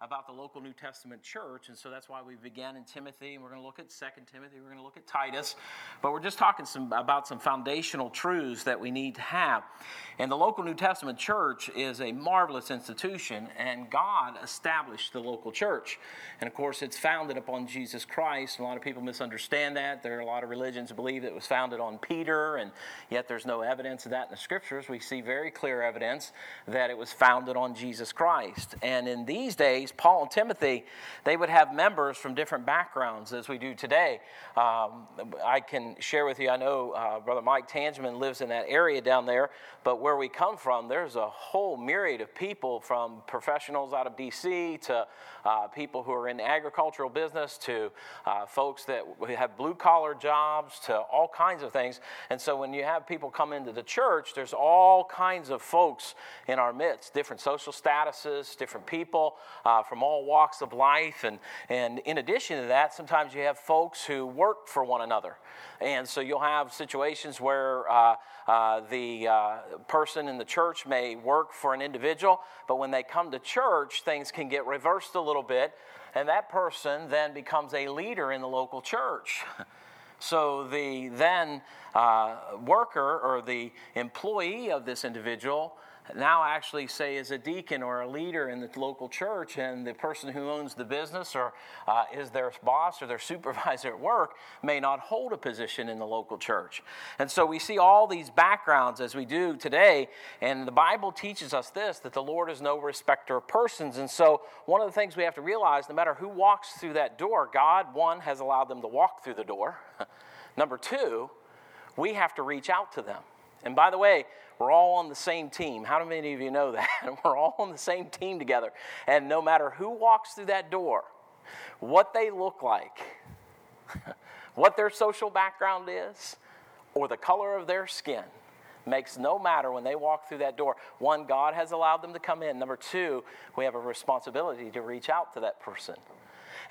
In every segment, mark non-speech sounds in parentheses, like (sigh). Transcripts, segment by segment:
about the local New Testament church, and so that's why we began in Timothy, and we're going to look at Second Timothy, we're going to look at Titus, but we're just talking some, about some foundational truths that we need to have. And the local New Testament church is a marvelous institution, and God established the local church. And of course, it's founded upon Jesus Christ. A lot of people misunderstand that. There are a lot of religions believe it was founded on Peter, and yet there's no evidence of that in the scriptures. We see very clear evidence that it was founded on Jesus Christ. And in these days, Paul and Timothy, they would have members from different backgrounds as we do today. Um, I can share with you, I know uh, Brother Mike Tangeman lives in that area down there, but where we come from, there's a whole myriad of people from professionals out of D.C. to uh, people who are in the agricultural business to uh, folks that have blue collar jobs to all kinds of things. And so when you have people come into the church, there's all kinds of folks in our midst, different social statuses, different people. Uh, uh, from all walks of life. And, and in addition to that, sometimes you have folks who work for one another. And so you'll have situations where uh, uh, the uh, person in the church may work for an individual, but when they come to church, things can get reversed a little bit. And that person then becomes a leader in the local church. (laughs) So the then uh, worker or the employee of this individual now actually say is a deacon or a leader in the local church, and the person who owns the business or uh, is their boss or their (laughs) supervisor at work may not hold a position in the local church. And so we see all these backgrounds as we do today, and the Bible teaches us this that the Lord is no respecter of persons. And so one of the things we have to realize no matter who walks through that door, God, one, has allowed them to walk through the door. (laughs) Number two, we have to reach out to them. And by the way, we're all on the same team. How many of you know that? (laughs) We're all on the same team together. And no matter who walks through that door, what they look like, (laughs) what their social background is, or the color of their skin, makes no matter when they walk through that door. One, God has allowed them to come in. Number two, we have a responsibility to reach out to that person.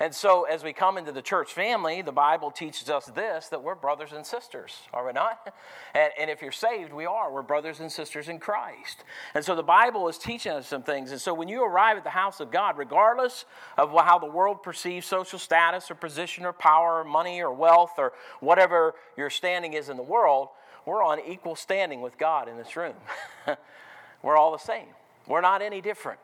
And so, as we come into the church family, the Bible teaches us this that we're brothers and sisters, are we not? And, and, if you're saved, we are. We're brothers and sisters in Christ. And so, the Bible is teaching us some things. And so, when you arrive at the house of God, regardless of how the world perceives social status or position or power or money or wealth or whatever your standing is in the world, we're on equal standing with God in this room. (laughs) we're all the same, we're not any different.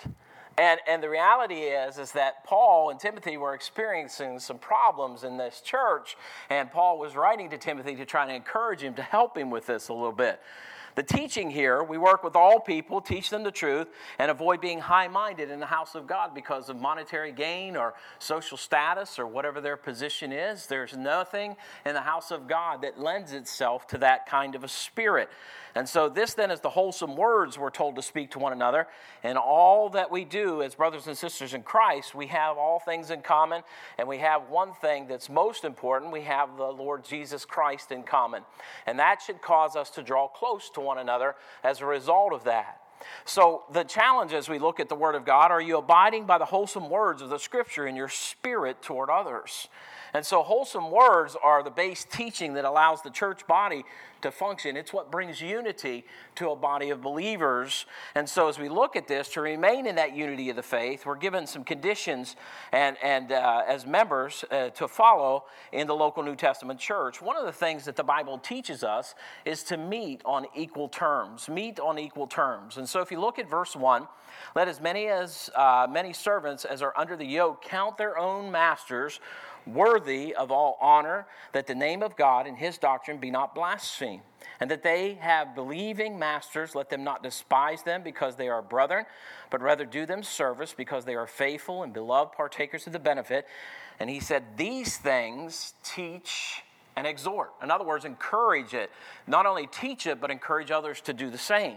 And, and the reality is, is that Paul and Timothy were experiencing some problems in this church, and Paul was writing to Timothy to try to encourage him to help him with this a little bit. The teaching here, we work with all people, teach them the truth, and avoid being high minded in the house of God because of monetary gain or social status or whatever their position is. There's nothing in the house of God that lends itself to that kind of a spirit. And so, this then is the wholesome words we're told to speak to one another. And all that we do as brothers and sisters in Christ, we have all things in common. And we have one thing that's most important we have the Lord Jesus Christ in common. And that should cause us to draw close to one another as a result of that. So, the challenge as we look at the Word of God are you abiding by the wholesome words of the Scripture in your spirit toward others? And so, wholesome words are the base teaching that allows the church body to function. It's what brings unity to a body of believers. And so, as we look at this, to remain in that unity of the faith, we're given some conditions and, and uh, as members uh, to follow in the local New Testament church. One of the things that the Bible teaches us is to meet on equal terms. Meet on equal terms. And so, if you look at verse 1, let as many as uh, many servants as are under the yoke count their own masters worthy of all honor, that the name of God and his doctrine be not blasphemed, and that they have believing masters, let them not despise them because they are brethren, but rather do them service because they are faithful and beloved partakers of the benefit. And he said, These things teach and exhort. In other words, encourage it. Not only teach it, but encourage others to do the same.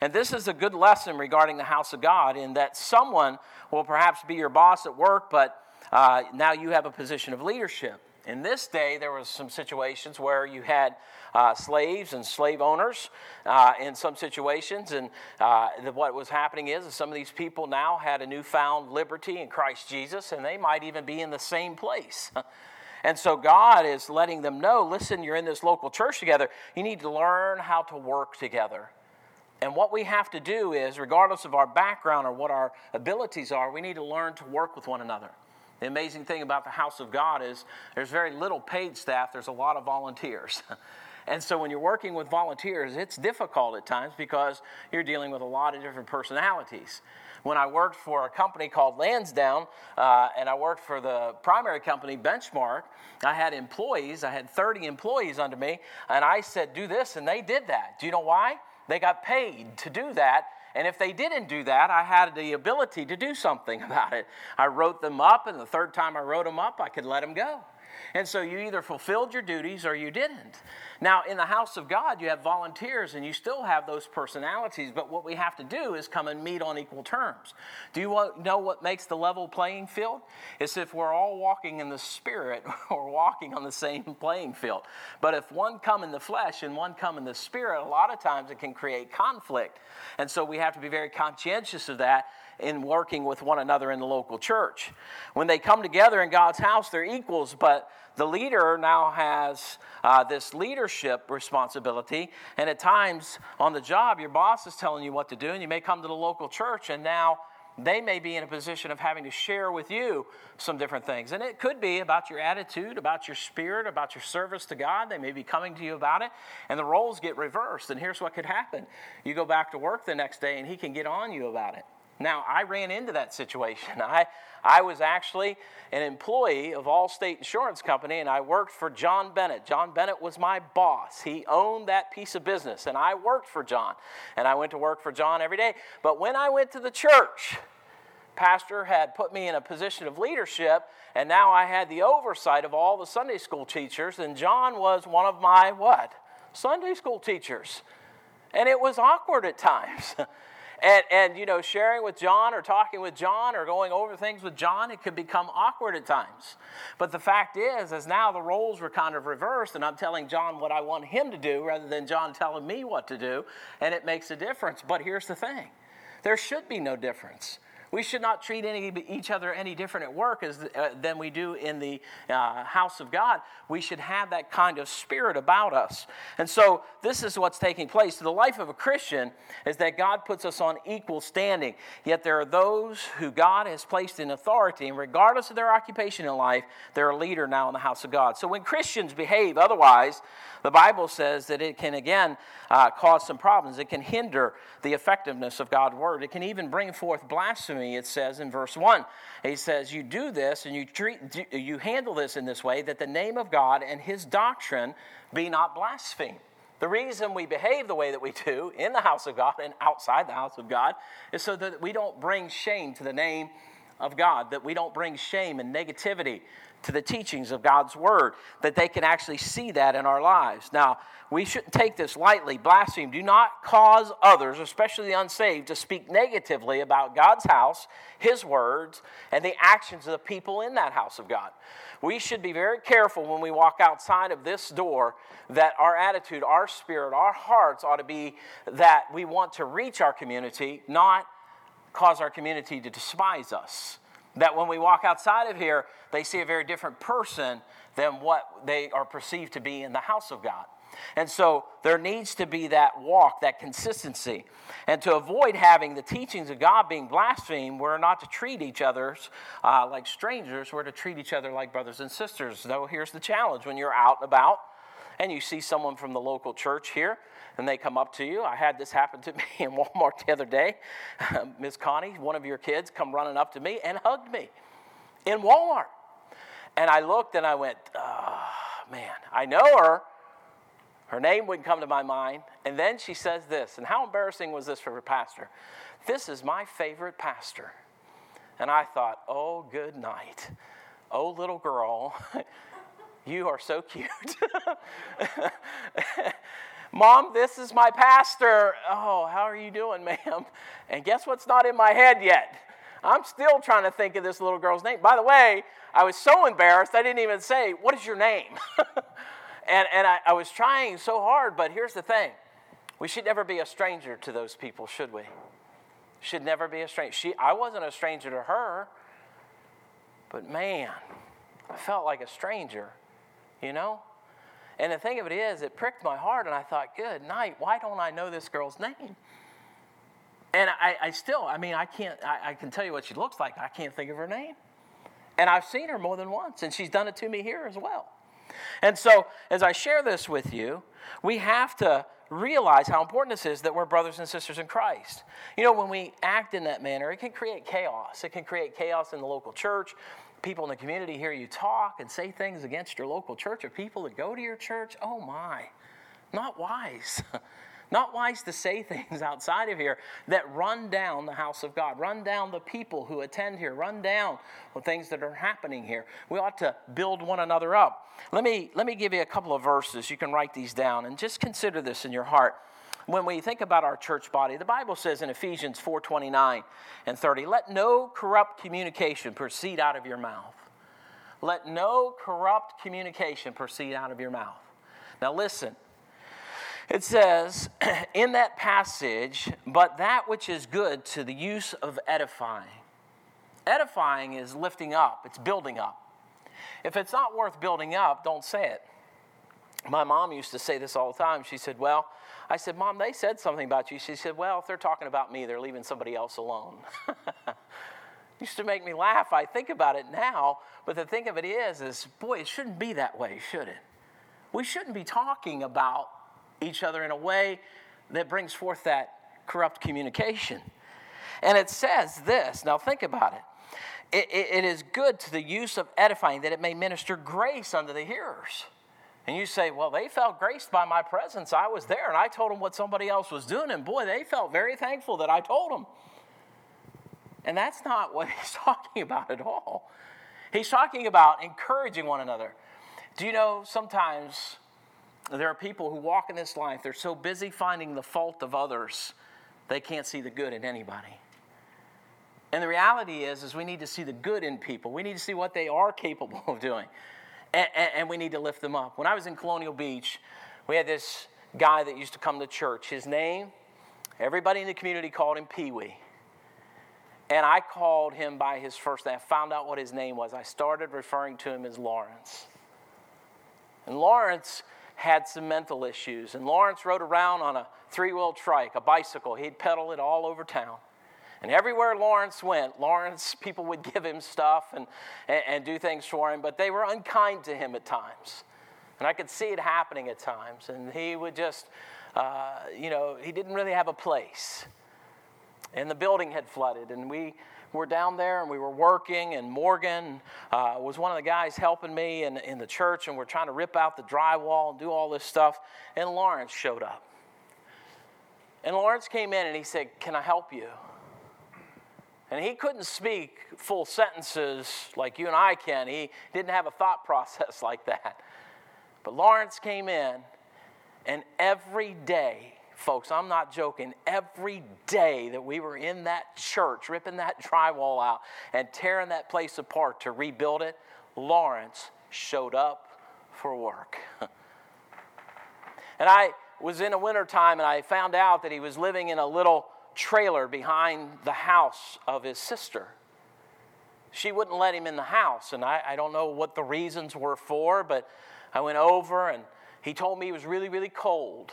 And this is a good lesson regarding the house of God in that someone will perhaps be your boss at work, but uh, now you have a position of leadership. In this day, there was some situations where you had uh, slaves and slave owners uh, in some situations, and uh, the, what was happening is, is some of these people now had a newfound liberty in Christ Jesus, and they might even be in the same place. (laughs) And so God is letting them know listen, you're in this local church together. You need to learn how to work together. And what we have to do is, regardless of our background or what our abilities are, we need to learn to work with one another. The amazing thing about the house of God is there's very little paid staff, there's a lot of volunteers. (laughs) and so when you're working with volunteers, it's difficult at times because you're dealing with a lot of different personalities. When I worked for a company called Lansdowne, uh, and I worked for the primary company, Benchmark, I had employees, I had 30 employees under me, and I said, do this, and they did that. Do you know why? They got paid to do that. And if they didn't do that, I had the ability to do something (laughs) about it. I wrote them up, and the third time I wrote them up, I could let them go. And so you either fulfilled your duties or you didn't. Now, in the house of God, you have volunteers and you still have those personalities, but what we have to do is come and meet on equal terms. Do you know what makes the level playing field? It's if we're all walking in the spirit (laughs) or walking on the same playing field. But if one come in the flesh and one come in the spirit, a lot of times it can create conflict. And so we have to be very conscientious of that in working with one another in the local church. When they come together in God's house, they're equals, but the leader now has uh, this leadership responsibility. And at times on the job, your boss is telling you what to do, and you may come to the local church, and now they may be in a position of having to share with you some different things. And it could be about your attitude, about your spirit, about your service to God. They may be coming to you about it, and the roles get reversed. And here's what could happen you go back to work the next day, and he can get on you about it. Now, I ran into that situation. (laughs) I, I was actually an employee of Allstate Insurance Company, and I worked for John Bennett. John Bennett was my boss. He owned that piece of business, and I worked for John. And I went to work for John every day. But when I went to the church, pastor had put me in a position of leadership, and now I had the oversight of all the Sunday school teachers, and John was one of my what? Sunday school teachers. And it was awkward at times. (laughs) And, and, you know, sharing with John or talking with John or going over things with John, it could become awkward at times. But the fact is, as now the roles were kind of reversed, and I'm telling John what I want him to do rather than John telling me what to do, and it makes a difference. But here's the thing there should be no difference. We should not treat any, each other any different at work as, uh, than we do in the uh, house of God. We should have that kind of spirit about us. And so, this is what's taking place. The life of a Christian is that God puts us on equal standing. Yet, there are those who God has placed in authority, and regardless of their occupation in life, they're a leader now in the house of God. So, when Christians behave otherwise, the Bible says that it can again uh, cause some problems. It can hinder the effectiveness of God's word. It can even bring forth blasphemy, it says in verse 1. He says, You do this and you, treat, you handle this in this way that the name of God and his doctrine be not blasphemed. The reason we behave the way that we do in the house of God and outside the house of God is so that we don't bring shame to the name of God, that we don't bring shame and negativity to the teachings of God's word, that they can actually see that in our lives. Now, we shouldn't take this lightly. Blaspheme. Do not cause others, especially the unsaved, to speak negatively about God's house, His words, and the actions of the people in that house of God. We should be very careful when we walk outside of this door that our attitude, our spirit, our hearts ought to be that we want to reach our community, not cause our community to despise us. That when we walk outside of here, they see a very different person than what they are perceived to be in the house of God. And so there needs to be that walk, that consistency. And to avoid having the teachings of God being blasphemed, we're not to treat each other uh, like strangers, we're to treat each other like brothers and sisters. Though here's the challenge when you're out and about and you see someone from the local church here and they come up to you. I had this happen to (laughs) me in Walmart the other day. (laughs) Miss Connie, one of your kids, come running up to me and hugged me in Walmart. And I looked and I went, oh, man, I know her. Her name wouldn't come to my mind. And then she says this, and how embarrassing was this for her pastor? This is my favorite pastor. And I thought, oh, good night. Oh, little girl, (laughs) you are so cute. Mom, this is my pastor. Oh, how are you doing, (laughs) ma'am? And guess what's not in my head yet? I'm still trying to think of this little girl's name. By the way, I was so embarrassed, I didn't even say, What is your name? (laughs) and and I, I was trying so hard, but here's the thing we should never be a stranger to those people, should we? Should never be a stranger. She, I wasn't a stranger to her, but man, I felt like a stranger, you know? And the thing of it is, it pricked my heart, and I thought, good night, why don't I know this girl's name? And I, I still, I mean, I can't, I, I can tell you what she looks like. I can't think of her name. And I've seen her more than once, and she's done it to me here as well. And so, as I share this with you, we have to realize how important this is that we're brothers and sisters in Christ. You know, when we act in that manner, it can create chaos. It can create chaos in the local church. People in the community hear you talk and say things against your local church or people that go to your church. Oh my, not wise. (laughs) Not wise to say things (laughs) outside of here that run down the house of God, run down the people who attend here, run down the things that are happening here. We ought to build one another up. Let me, let me give you a couple of verses. You can write these down and just consider this in your heart. When we think about our church body, the Bible says in Ephesians 4:29 and 30, let no corrupt communication proceed out of your mouth. Let no corrupt communication proceed out of your mouth. Now listen, it says (clears throat) in that passage, but that which is good to the use of edifying. Edifying is lifting up, it's building up. If it's not worth building up, don't say it. My mom used to say this all the time. She said, Well, I said, Mom, they said something about you. She said, Well, if they're talking about me, they're leaving somebody else alone. (laughs) used to make me laugh. I think about it now, but the thing of it is, is boy, it shouldn't be that way, should it? We shouldn't be talking about each other in a way that brings forth that corrupt communication. And it says this now think about it. It, it. it is good to the use of edifying that it may minister grace unto the hearers. And you say, well, they felt graced by my presence. I was there and I told them what somebody else was doing. And boy, they felt very thankful that I told them. And that's not what (laughs) he's talking about at all. He's talking about encouraging one another. Do you know sometimes there are people who walk in this life, they're so busy finding the fault of others, they can't see the good in anybody. And the reality is, is we need to see the good in people. We need to see what they are capable of doing. And, and, we need to lift them up. When I was in Colonial Beach, we had this guy that used to come to church. His name, everybody in the community called him Pee Wee. And I called him by his first name. I found out what his name was. I started referring to him as Lawrence. And Lawrence had some mental issues. And Lawrence rode around on a three wheel trike, a bicycle. He'd pedal it all over town. And everywhere Lawrence went, Lawrence, (laughs) people would give him stuff and, and, and, do things for him, but they were unkind to him at times. And I could see it happening at times. And he would just, uh, you know, he didn't really have a place. And the building had flooded, and we we're down there and we were working, and Morgan uh, was one of the guys helping me in, in the church, and we're trying to rip out the drywall and do all this stuff. And Lawrence showed up. And Lawrence came in and he said, Can I help you? And he couldn't speak full sentences like you and I can. He didn't have a thought (laughs) process like that. But Lawrence came in, and every day folks, I'm not joking. Every day that we were in that church, ripping that (laughs) drywall out and tearing that place apart to rebuild it, Lawrence showed up for work. (laughs) and I was in a wintertime and I found out that he was living in a little trailer behind the house of his sister. She wouldn't let him in the house, and I, I don't know what the reasons were for, but I went over and he told me he was really, really cold.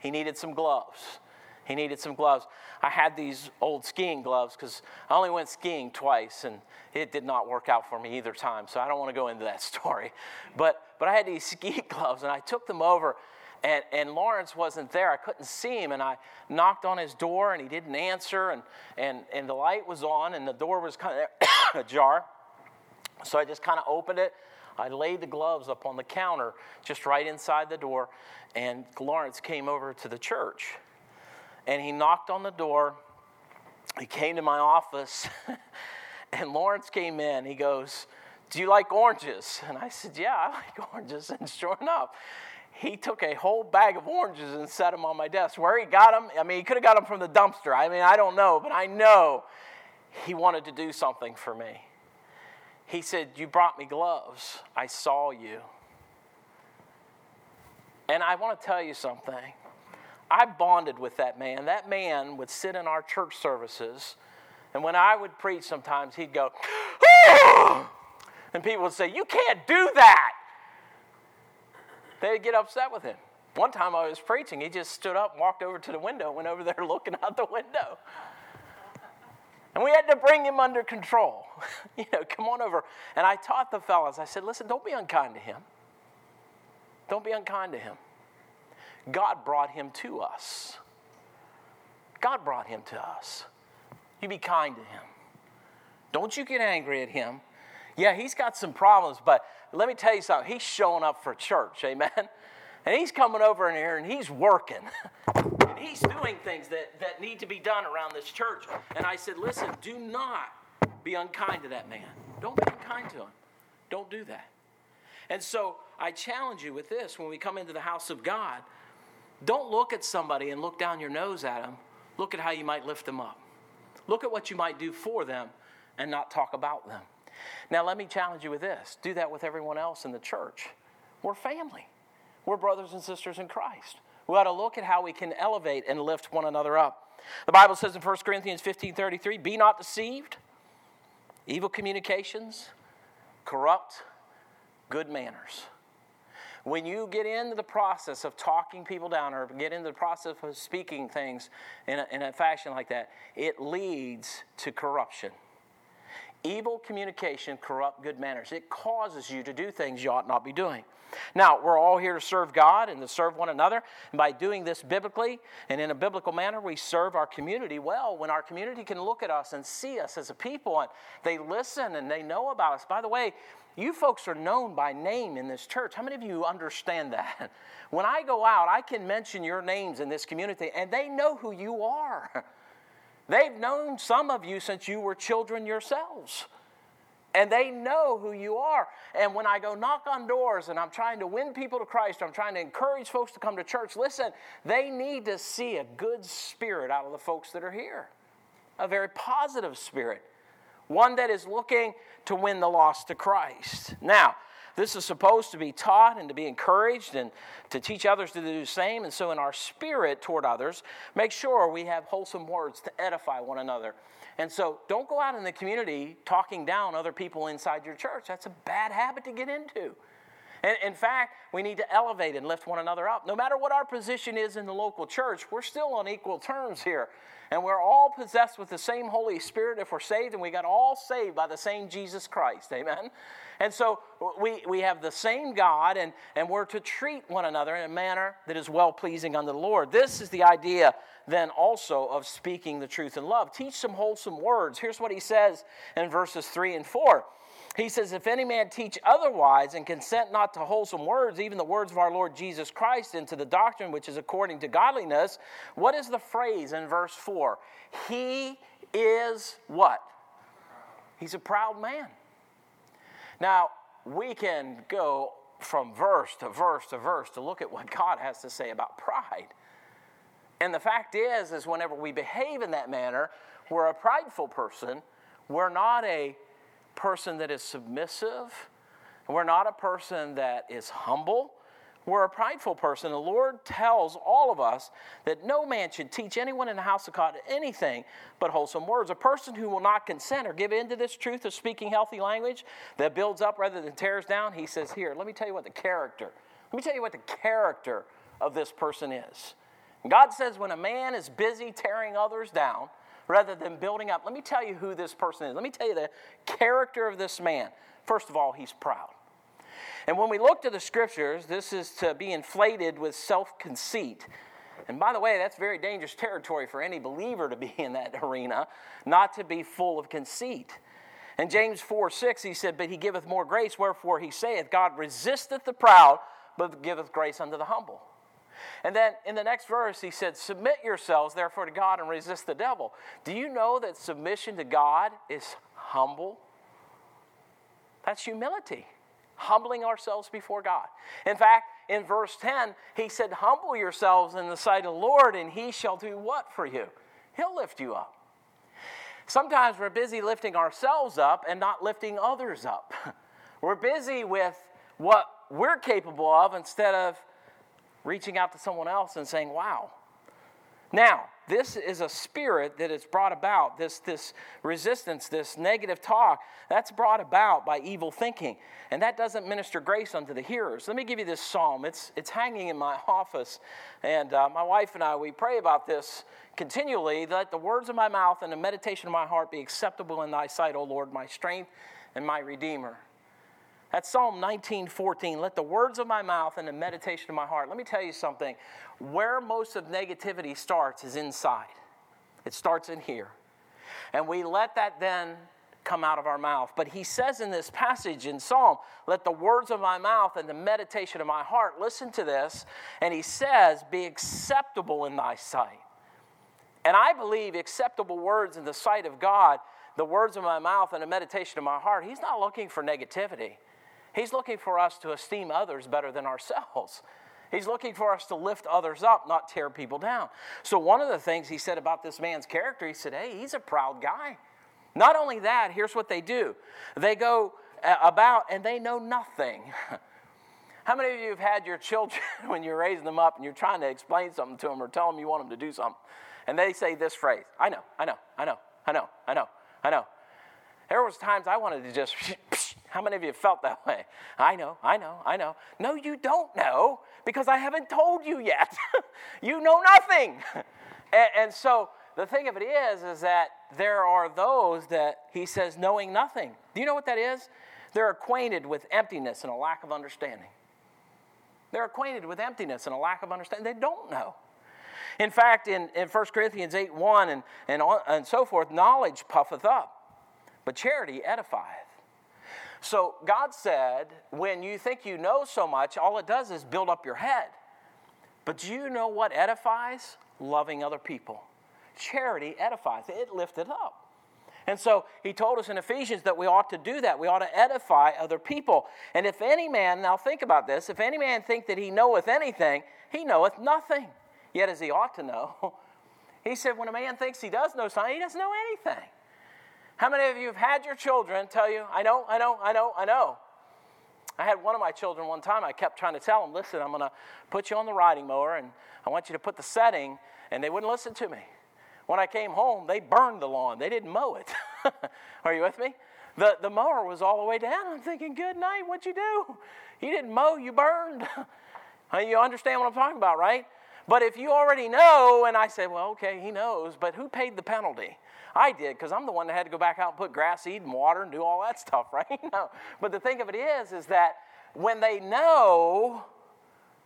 He needed some gloves. He needed some gloves. I had these old skiing gloves because I only went skiing twice and it did not work out for me either time. So I don't want to go into that (laughs) story. But, but I had these ski (laughs) gloves and I took them over and, and Lawrence wasn't there. I couldn't see him and I knocked on his door and he didn't answer and, and, and the light was on and the door was kind of (coughs) ajar. So I just kind of opened it. I laid the gloves up on the counter just right inside the door and Lawrence came over to the church and he knocked on the door. He came to my office (laughs) and Lawrence came in. He goes, Do you like oranges? And I said, Yeah, I like (laughs) oranges. And sure enough, he took a whole bag of oranges and set them on my desk. Where he got them, I mean, he could have got them from the dumpster. I mean, I don't know, but I know he wanted to do something for me. He said, You brought me gloves. I saw you. And I want to tell you something. I bonded with that man. That man would sit in our church services, and when I would preach sometimes, he'd go, and people would say, You can't do that. They'd get upset with him. One time I was preaching, he just stood up walked over to the window, went over there (laughs) looking out the window. And we had to bring him under control. (laughs) you know, come on over. And I taught the fellas, I said, listen, don't be unkind to him. Don't be unkind to him. God brought him to us. God brought him to us. You be kind to him. Don't you get angry at him. Yeah, he's got some problems, but let me tell you something. He's showing up for church, amen? (laughs) And he's coming over in here and he's working. (laughs) and he's doing things that, that need to be done around this church. And I said, listen, do not be unkind to that man. Don't be unkind to him. Don't do that. And so I challenge you with this when we come into the house of God, don't look at somebody and look down your nose at them. Look at how you might lift them up. Look at what you might do for them and not talk about them. Now, let me challenge you with this do that with everyone else in the church. We're family, we're brothers and sisters in Christ. We ought to look at how we can elevate and lift one another up. The Bible says in 1 Corinthians 15 33, be not deceived. Evil communications corrupt good manners. When you get into the process of talking people down or get into the process of speaking things in a, in a fashion like that, it leads to corruption. Evil communication corrupt good manners. It causes you to do things you ought not be doing. Now, we're all here to serve God and to serve one another. And by doing this biblically and in a biblical manner, we serve our community well. When our community can look at us and see us as a people and they listen and they know about us. By the way, you folks are known by name in this church. How many of you understand that? (laughs) When I go out, I can mention your names in this community and they know who you are. (laughs) They've known some of you since you were children yourselves. And they know who you are. And when I go knock on doors and I'm trying to win people to Christ, I'm trying to encourage folks to come to church, listen, they need to see a good spirit out of the folks that are here. A very positive spirit. One that is looking to win the lost to Christ. Now, this is supposed to be taught and to be encouraged and to teach others to do the same. And so, in our spirit toward others, make sure we have wholesome words to edify one another. And so, don't go out in the community talking down other people inside your church. That's a bad habit to get into. And in fact, we need to elevate and lift one another up. No matter what our position is in the local church, we're still on equal terms here. And we're all possessed with the same Holy Spirit if we're saved, and we got all saved by the same Jesus Christ. Amen? And so we, we have the same God, and, and we're to treat one another in a manner that is well pleasing unto the Lord. This is the idea then also of speaking the truth in love. Teach some wholesome words. Here's what he says in verses 3 and 4. He says, If any man teach otherwise and consent not to wholesome words, even the words of our Lord Jesus Christ, into the doctrine which is according to godliness, what is the phrase in verse 4? He is what? He's a proud man. Now, we can go from verse to verse to verse to look at what God has to say about pride. And the fact is, is whenever we behave in that manner, we're a prideful person. We're not a person that is submissive. We're not a person that is humble. We're a prideful person. The Lord tells all of us that no man should teach anyone in the house of God anything but wholesome words. A person who will not consent or give in to this truth of speaking healthy language that builds up rather than tears down, he says, Here, let me tell you what the character, let me tell you what the character of this person is. God says, when a man is busy tearing others down, rather than building up. Let me tell you who this person is. Let me tell you the character of this man. First of all, he's proud. And when we look to the scriptures, this is to be inflated with self conceit. And by the way, that's very dangerous territory for any believer to be (laughs) in that arena, not to be full of conceit. And James 4 6, he said, But he giveth more grace, wherefore he saith, God resisteth the proud, but giveth grace unto the humble. And then in the next verse, he said, Submit yourselves, therefore, to God and resist the devil. Do you know that submission to God is humble? That's humility, humbling ourselves before God. In fact, in verse 10, he said, Humble yourselves in the sight of the Lord, and he shall do what for you? He'll lift you up. Sometimes we're busy lifting ourselves up and not lifting others up. (laughs) We're busy with what we're capable of instead of reaching out to someone else and saying, wow. Now, this is a spirit that is brought about, this, this resistance, this negative talk, that's brought about by evil thinking. And that doesn't minister grace unto the hearers. Let me give you this psalm. It's, it's hanging in my office. And uh, my wife and I, we pray about this continually. Let the words of my mouth and the meditation of my heart be acceptable in thy sight, O Lord, my strength and my redeemer. That's Psalm 19:14. Let the words of my mouth and the meditation of my heart. Let me tell you something. Where most of negativity starts is inside. It starts in here. And we let that then come out of our mouth. But he says in this passage in Psalm, let the words of my mouth and the meditation of my heart, listen to this, and he says, be acceptable in thy sight. And I believe acceptable words in the sight of God, the words of my mouth and the meditation of my heart, he's not looking for negativity. He's looking for us to esteem others better than ourselves. He's looking for us to lift others up, not tear people down. So, one of the things he said about this man's character, he said, Hey, he's a proud guy. Not only that, here's what they do they go uh, about and they know nothing. (laughs) How many of you have had your children (laughs) when you're raising them up and you're trying to explain something to them or tell them you want them to do something, and they say this phrase, I know, I know, I know, I know, I know, I know. There was times I wanted to just (laughs) How many of you felt that (laughs) way? I know, I know, I know. No, you don't know because I haven't told you yet. (laughs) you know nothing. (laughs) and, and so the thing of it is, is that there are those that he says knowing nothing. Do you know what that is? They're acquainted with emptiness and a lack of understanding. They're acquainted with emptiness and a lack of understanding. They don't know. In fact, in, in 1 Corinthians 8 1 and, and, on, and so forth, knowledge puffeth up, but charity edifieth. So God said, when you think you know so much, all it does is build up your head. But do you know what edifies? Loving other people. Charity edifies, it lifted up. And so he told us in Ephesians that we ought to do that. We ought to edify other people. And if any man, now think about this, if any man think that he knoweth anything, he knoweth nothing, yet as he ought to know. (laughs) He said, when a man thinks he does know something, he doesn't know anything. How many of you have had your children tell you, I know, I know, I know, I know? I had one of my children one time, I kept trying to tell them, listen, I'm going to put you on the riding mower and I want you to put the setting, and they wouldn't listen to me. When I came home, they burned the lawn, they didn't mow it. (laughs) Are you with me? The, the mower was all the way down. I'm thinking, good night, what'd you do? You didn't mow, you burned. (laughs) you understand what I'm talking about, right? But if you already know, and I say, well, okay, he knows, but who paid the penalty? I did because I'm the one that had to go back out and put grass seed and water and do all that (laughs) stuff, right? no. But the thing of it is, is that when they know,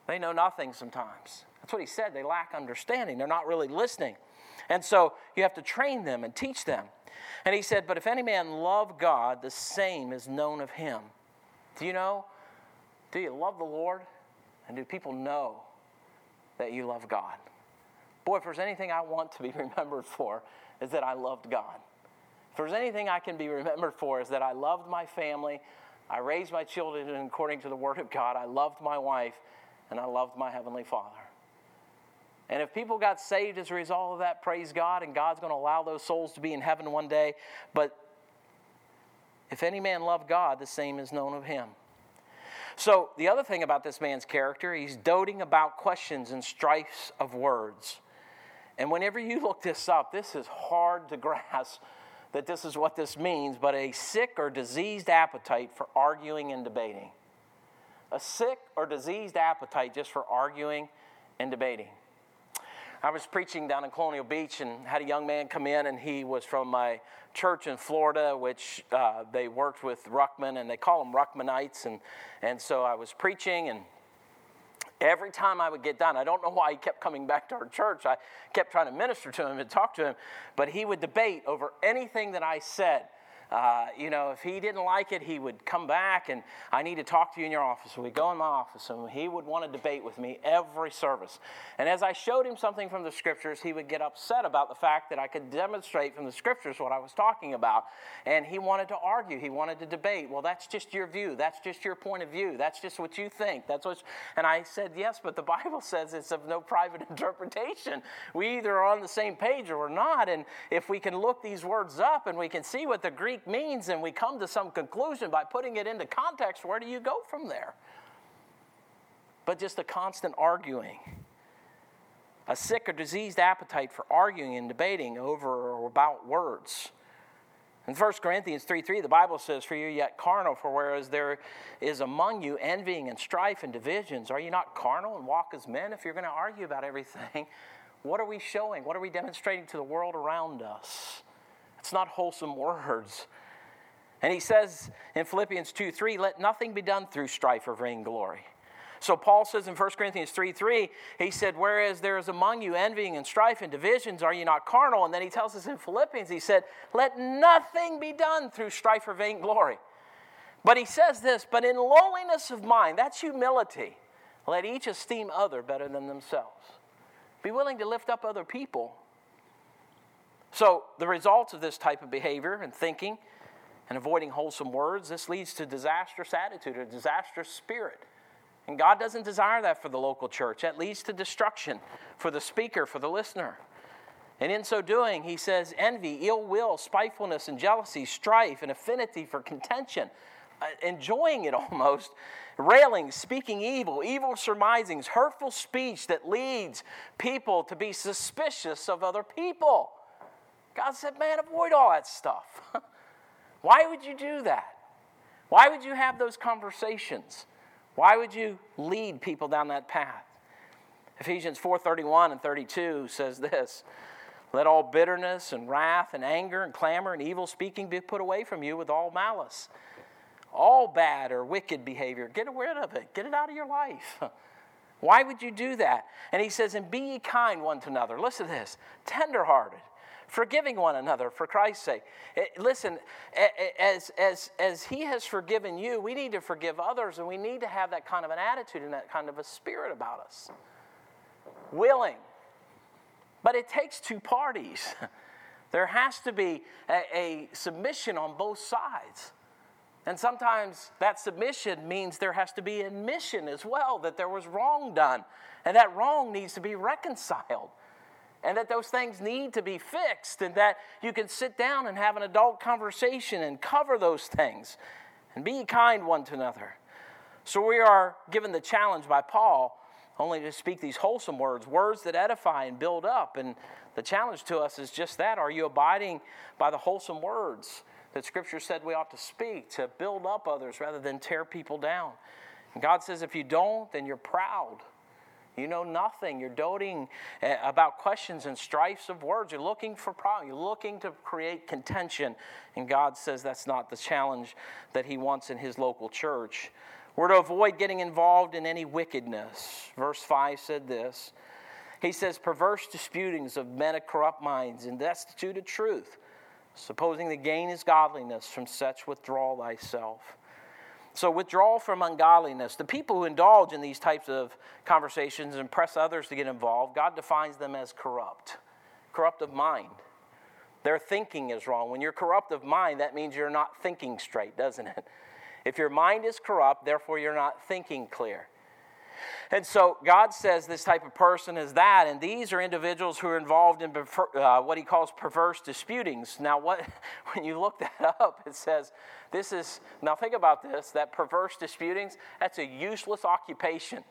they know nothing sometimes. That's what he said. They lack understanding. They're not really listening. And so you have to train them and teach them. And he said, But if any man love God, the same is known of him. Do you know? Do you love the Lord? And do people know that you love God? Boy, if there's anything I want to be (laughs) remembered for, is that I loved God. If there's anything I can be remembered for, is that I loved my family, I raised my children according to the Word of God, I loved my wife, and I loved my Heavenly Father. And if people got saved as a result of that, praise God, and God's going to allow those souls to be in heaven one day. But if any man love God, the same is known of him. So, the other thing about this man's character, he's doting about questions and strifes of words. And whenever you look this up, this is hard to (laughs) grasp that this is what this means, but a sick or diseased appetite for arguing and debating. A sick or diseased appetite just for arguing and debating. I was preaching down in Colonial Beach and had a young man come in, and he was from my church in Florida, which uh, they worked with Ruckman, and they call them Ruckmanites. And, and so I was preaching, and Every time I would get done, I don't know (laughs) why he kept coming back to our church. I kept trying to minister to him and talk to him, but he would debate over anything that I said. Uh, you know, if he didn't like it, he would come back and I need to talk to you in your office. So we'd go in my office and he would want to debate with me every service. And as I showed him something from the scriptures, he would get upset about the fact that I could demonstrate from the scriptures what I was talking about. And he wanted to argue, he wanted to debate. Well, that's just your view. That's just your point of view. That's just what you think. That's what. And I said, yes, but the (laughs) Bible says it's of no private (laughs) interpretation. We either are on the same page or we're not. And if we can look these words up and we can see what the Greek means and we come to some conclusion by putting it into context, where do you go from there? But just a constant arguing. a sick or diseased appetite for arguing and debating over or about words. In 1 Corinthians 3 3, the Bible says, For you yet carnal, for whereas there is among you envying and strife and divisions, are you not carnal and walk as men? If you're going to argue about everything, (laughs) what are we showing? What are we demonstrating to the world around us? It's not wholesome words. And he says in Philippians 2 3, let nothing be done through strife or vainglory. So Paul says in 1 Corinthians 3 3, he said, Whereas there is among you envying and strife and divisions, are you not carnal? And then he tells us in Philippians, he said, Let nothing be done through strife or vainglory. But he says this, but in lowliness of mind, that's humility, let each esteem other better than themselves. Be willing to lift up other people. So the results of this type of behavior and thinking and avoiding wholesome words, this leads to disastrous attitude, a disastrous spirit. And God doesn't desire that for the local church. That leads to destruction for the speaker, for the listener. And in so doing, he says envy, ill will, spitefulness, and jealousy, strife, and affinity for contention, uh, enjoying it (laughs) almost, railing, speaking evil, evil surmisings, hurtful speech that leads people to be suspicious of other people. God said, man, avoid all that stuff. (laughs) Why would you do that? Why would you have those conversations? Why would you lead people down that path? Ephesians 4:31 and 32 says this, let all bitterness and wrath and anger and clamor and evil speaking be put away from you with all malice. All bad or wicked behavior, get rid of it. Get it out of your life. (laughs) Why would you do that? And he says, and be ye kind one to another. Listen to this tenderhearted, forgiving one another for Christ's sake. Eh, listen, as, as, as He has forgiven you, we need to forgive others, and we need to have that kind of an attitude and that kind of a spirit about us. Willing. But it takes two parties. (laughs) There has to be a, a submission on both sides. And sometimes that submission means there has to be admission as well that there was wrong done, and that wrong needs to be reconciled and that those things need to be fixed, and that you can sit down and have an adult conversation and cover those things and be kind one to another. So we are given the challenge by Paul only to speak these wholesome words, words that edify and build up. And the challenge to us is just that are you abiding by the wholesome words that Scripture said we ought to speak to build up others rather than tear people down? And God says if you don't, then you're proud. You know nothing. You're doting eh, about questions and strifes of words. You're looking for problems. You're looking to create contention. And God says that's not the challenge that He wants in His local church. We're to avoid getting involved in any wickedness. Verse 5 said this He says, Perverse disputings of men of corrupt minds and destitute of truth, supposing the gain is godliness, from such withdraw thyself. So, withdrawal from ungodliness. The people who indulge in these types of conversations and press others to get involved, God defines them as corrupt, corrupt of mind. Their thinking is wrong. When you're corrupt of mind, that means you're not thinking straight, doesn't it? If your mind is corrupt, therefore you're not thinking clear. And so God says this type of person is that, and these are individuals who are involved in uh, what he calls perverse disputings. Now, what (laughs) when you look that up, it says this is now think about this: that perverse disputings that's a useless occupation.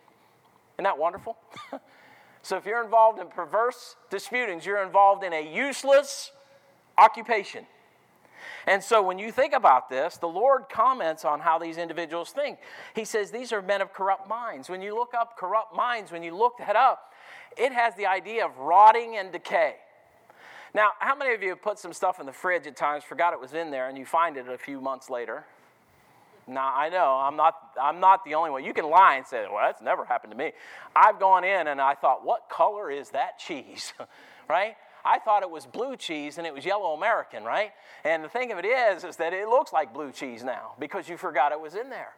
Isn't that wonderful? (laughs) so if you're involved in perverse disputings, you're involved in a useless occupation. And so when you think about this, the Lord comments on how these individuals think. He says these are men of corrupt minds. When you look up corrupt minds, when you look that up, it has the idea of rotting and decay. Now, how many of you have put some stuff in the fridge at times, forgot it was in there, and you find it a few months later? Now, I know I'm not, I'm not the only one. You can lie and say, well, that's never happened to me. I've gone in and I thought, what color is that cheese? (laughs) right? I thought it was blue cheese and it was yellow American, right? And the thing of it is, is that it looks like blue cheese now because you forgot it was in there.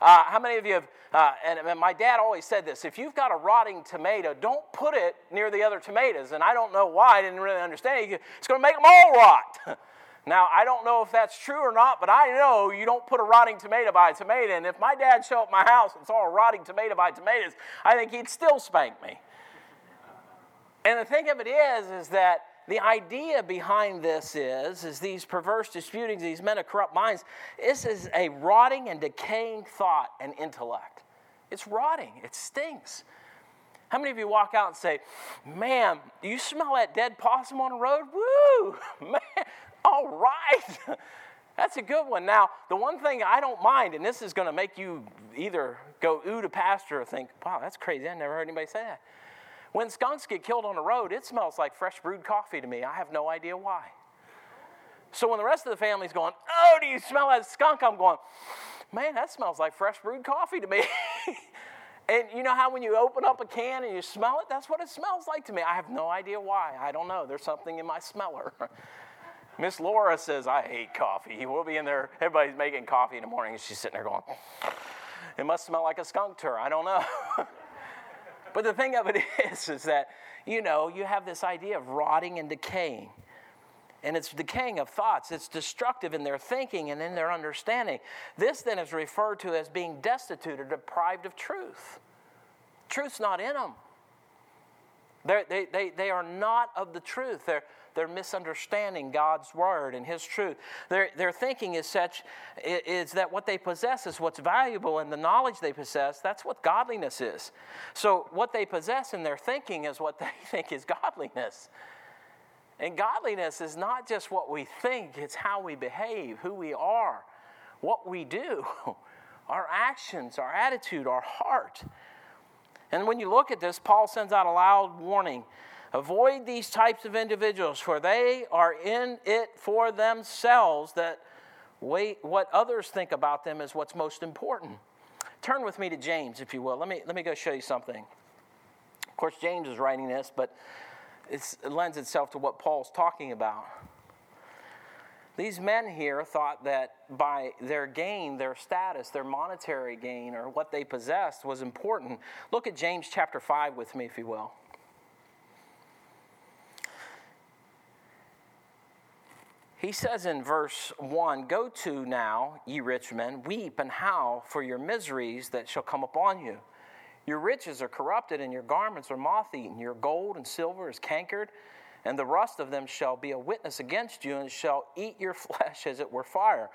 Uh, how many of you have, uh, and my dad always said this if you've got a rotting tomato, don't put it near the other tomatoes. And I don't know why, I didn't really understand. It's going to make them all rot. (laughs) now, I don't know if that's true or not, but I know you don't put a rotting tomato by a tomato. And if my dad showed up my house and saw a rotting tomato by tomatoes, I think he'd still spank me. And the thing of it is, is that the idea behind this is, is these perverse disputings, these men of corrupt minds, this is a rotting and decaying thought and intellect. It's rotting. It stinks. How many of you walk out and say, Man, do you smell that dead possum on the road? Woo! (laughs) Man, all right. (laughs) That's a good one. Now, the one thing I don't mind, and this is going to make you either go ooh to pastor or think, wow, that's crazy. I never heard anybody say that. When skunks get killed on the road, it smells like fresh brewed coffee to me. I have no idea why. So when the rest of the family's going, oh, do you smell that skunk? I'm going, man, that smells like fresh brewed coffee to me. (laughs) and you know how when you open up a can and you smell it, that's what it smells like to me. I have no idea why. I don't know. There's something in my smeller. (laughs) Miss Laura says, I hate coffee. We'll be in there, everybody's making coffee in the morning, and she's sitting there going, It must smell like a skunk to her. I don't know. (laughs) but the thing of it (laughs) is, is that, you know, you have this idea of rotting and decaying. And it's decaying of thoughts. It's destructive in their thinking and in their understanding. This then is referred to as being destitute or deprived of truth. Truth's not in them. They're, they, they, they are not of the truth. They're, they're misunderstanding God's word and His truth. Their, their thinking is such is that what they possess is what's valuable, and the knowledge they possess, that's what godliness is. So, what they possess in their thinking is what (laughs) they think is godliness. And godliness is not just what we think, it's how we behave, who we are, what we do, (laughs) our actions, our attitude, our heart. And when you look at this, Paul sends out a loud warning Avoid these types of individuals, for they are in it for themselves, that wait, what others think about them is what's most important. Turn with me to James, if you will. Let me, let me go show you something. Of course, James is writing this, but it lends itself to what Paul's talking about. These men here thought that by their gain, their status, their monetary gain, or what they possessed was important. Look at James chapter 5 with me, if you will. He says in verse 1 Go to now, ye rich men, weep and howl for your miseries that shall come upon you. Your riches are corrupted, and your garments are moth eaten. Your gold and silver is cankered, and the rust of them shall be a witness against you, and shall eat your (laughs) flesh as it were fire.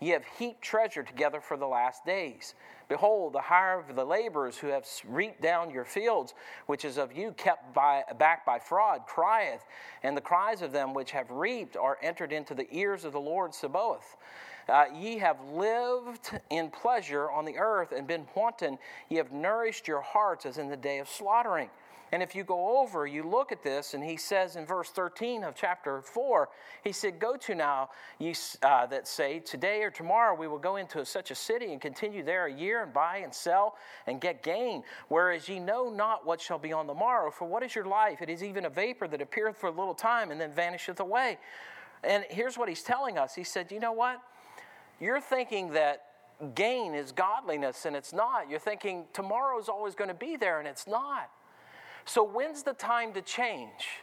Ye have heaped treasure together for the last days. Behold, the hire of the laborers who have reaped down your fields, which is of you kept by, back by fraud, crieth, and the cries of them which have reaped are entered into the ears of the Lord Sabaoth. Uh, ye have lived in pleasure on the earth and been wanton. Ye have nourished your hearts as in the day of slaughtering. And if you go over, you look at this, and he says in verse 13 of chapter 4, he said, Go to now, ye uh, that say, Today or tomorrow we will go into such a city and continue there a year and buy and sell and get gain. Whereas ye know not what shall be on the morrow. For what is your life? It is even a vapor that appeareth for a little time and then vanisheth away. And here's what he's telling us He said, You know what? You're thinking that gain is godliness, and it's not. You're thinking tomorrow's always going to be there, and it's not. So, when's the time to change?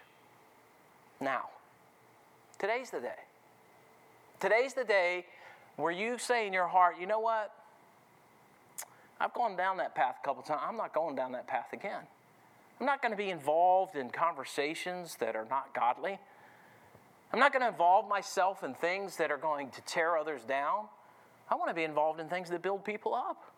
Now. Today's the day. Today's the day where you say in your heart, you know what? I've gone down that path a couple times. I'm not going down that path again. I'm not going to be involved in conversations that are not godly. I'm not going to involve myself in things that are going to tear others down. I want to be involved in things that build people up.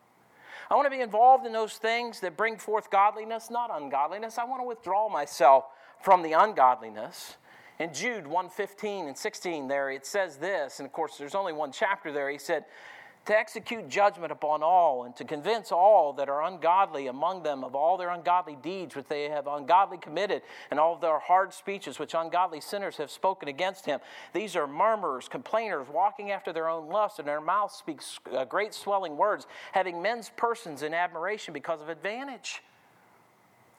I want to be involved in those things that bring forth godliness, not ungodliness. I want to withdraw myself from the ungodliness. In Jude 1:15 and 16 there it says this, and of course there's only one chapter there. He said, to execute judgment upon all, and to convince all that are ungodly among them of all their ungodly deeds which they have ungodly committed, and all their hard speeches which ungodly sinners have spoken against him. These are murmurers, complainers, walking after their own lust, and their mouth speaks uh, great swelling words, having men's persons in admiration because of advantage.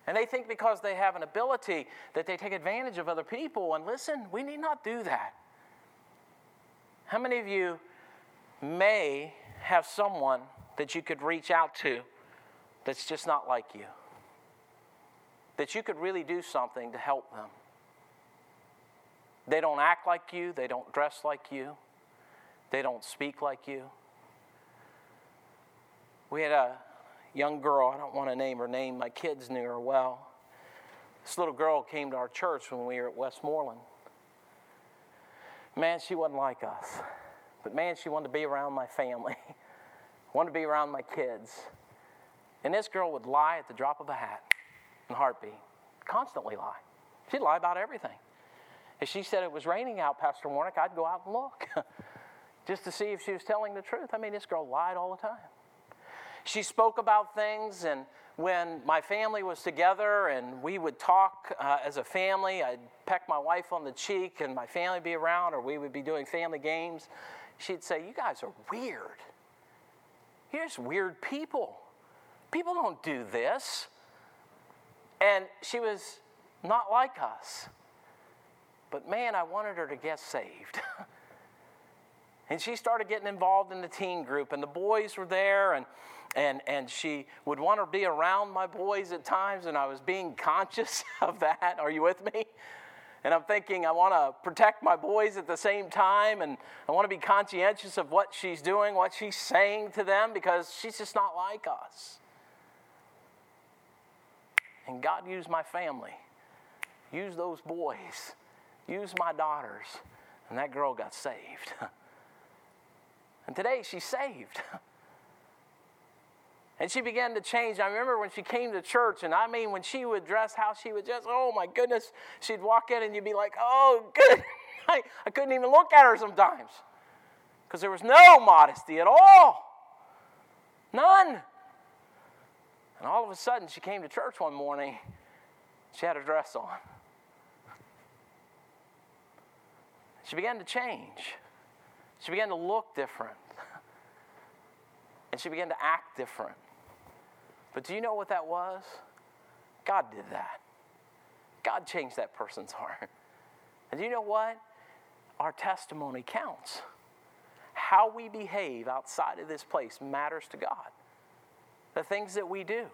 And they think because they have an ability that they take advantage of other people. And listen, we need not do that. How many of you may have someone that you could reach out to that's just not like you. That you could really do something to help them. They don't act like you, they don't dress like you, they don't speak like you. We had a young girl, I don't want to name her name, my kids knew her well. This little girl came to our church when we were at Westmoreland. Man, she wasn't like us. But man, she wanted to be around my family, (laughs) wanted to be around my kids. And this girl would lie at the drop of a hat. and heartbeat. Constantly lie. She'd lie about everything. If she said it was raining out, Pastor Warnick, I'd go out and look (laughs) just to see if she was telling the truth. I mean, this girl lied all the time. She spoke about things, and when my family was together and we would talk uh, as a family, I'd peck my wife on the cheek and my family would be around, or we would be doing family games. She'd say, You guys are weird. You're just weird people. People don't do this. And she was not like us. But man, I wanted her to get saved. (laughs) and she started getting involved in the teen group, and the boys were there, and, and, and she would want to be around my boys at times, and I was being conscious (laughs) of that. Are you with me? And I'm thinking, I want to protect my boys at the same time, and I want to be conscientious of what she's doing, what she's saying to them, because she's just not like us. And God used my family, used those boys, used my daughters, and that girl got saved. (laughs) and today she's saved. (laughs) And she began to change. I remember when she came to church, and I mean, when she would dress, how she would just, oh my goodness, she'd walk in and you'd be like, oh, good. (laughs) I, I couldn't even look at her sometimes because there was no modesty at all. None. And all of a sudden, she came to church one morning. She had a dress on. She began to change. She began to look different. And she began to act different. But do you know what that was? God did that. God changed that person's (laughs) heart. And do you know what? Our testimony counts. How we behave outside of this place matters to God the things that we do.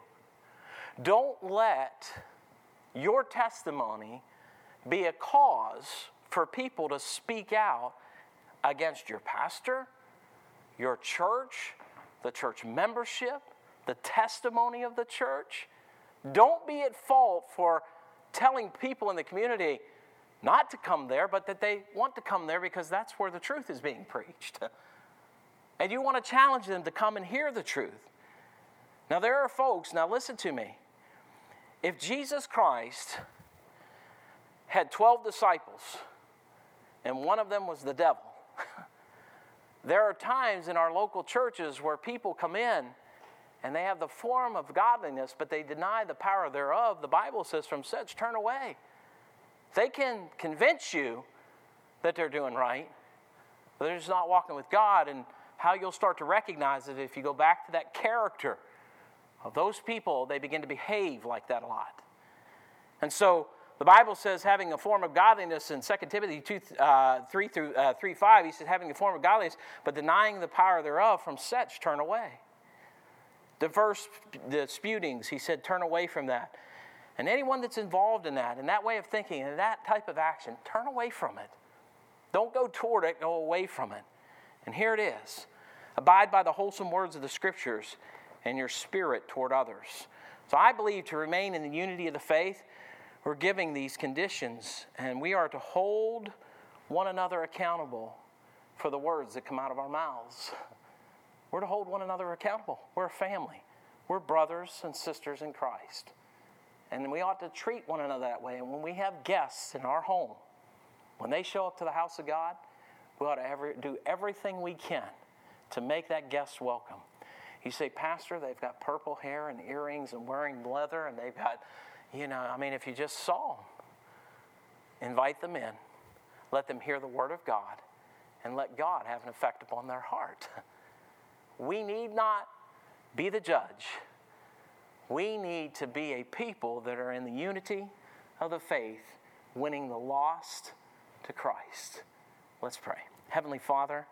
Don't let your testimony be a cause for people to speak out against your pastor, your church, the church membership, the testimony of the church. Don't be at fault for telling people in the community not to come there, but that they want to come there because that's where the truth is being preached. (laughs) and you want to challenge them to come and hear the truth. Now, there are folks, now listen to me. If Jesus Christ had 12 disciples and one of them was the devil, (laughs) there are times in our local churches where people come in and they have the form of godliness, but they deny the power thereof. The Bible says, from such turn away. They can convince you that they're doing right, but they're just not walking with God. And how you'll start to recognize it if you go back to that character of those people, they begin to behave like that a lot. And so the Bible says having a form of godliness in 2 Timothy 2, uh, 3 through uh, 3 5, he says having a form of godliness, but denying the power thereof, from such turn away. The verse, the disputings, he said, turn away from that. And anyone that's involved in that, in that way of thinking, in that type of action, turn away from it. Don't go toward it, go away from it. And here it is Abide by the wholesome words of the scriptures and your spirit toward others. So I believe to remain in the unity of the faith, we're giving these conditions, and we are to hold one another accountable for the words that come out of our mouths. We're to hold one another accountable. We're a family. We're brothers and sisters in Christ. And we ought to treat one another that way. And when we have guests in our home, when they show up to the house of God, we ought to every, do everything we can to make that guest welcome. You say, Pastor, they've got purple hair and earrings and wearing leather, and they've got, you know, I mean, if you just saw them, invite them in, let them hear the Word of God, and let God have an effect upon their heart. (laughs) We need not be the judge. We need to be a people that are in the unity of the faith, winning the lost to Christ. Let's pray. Heavenly Father,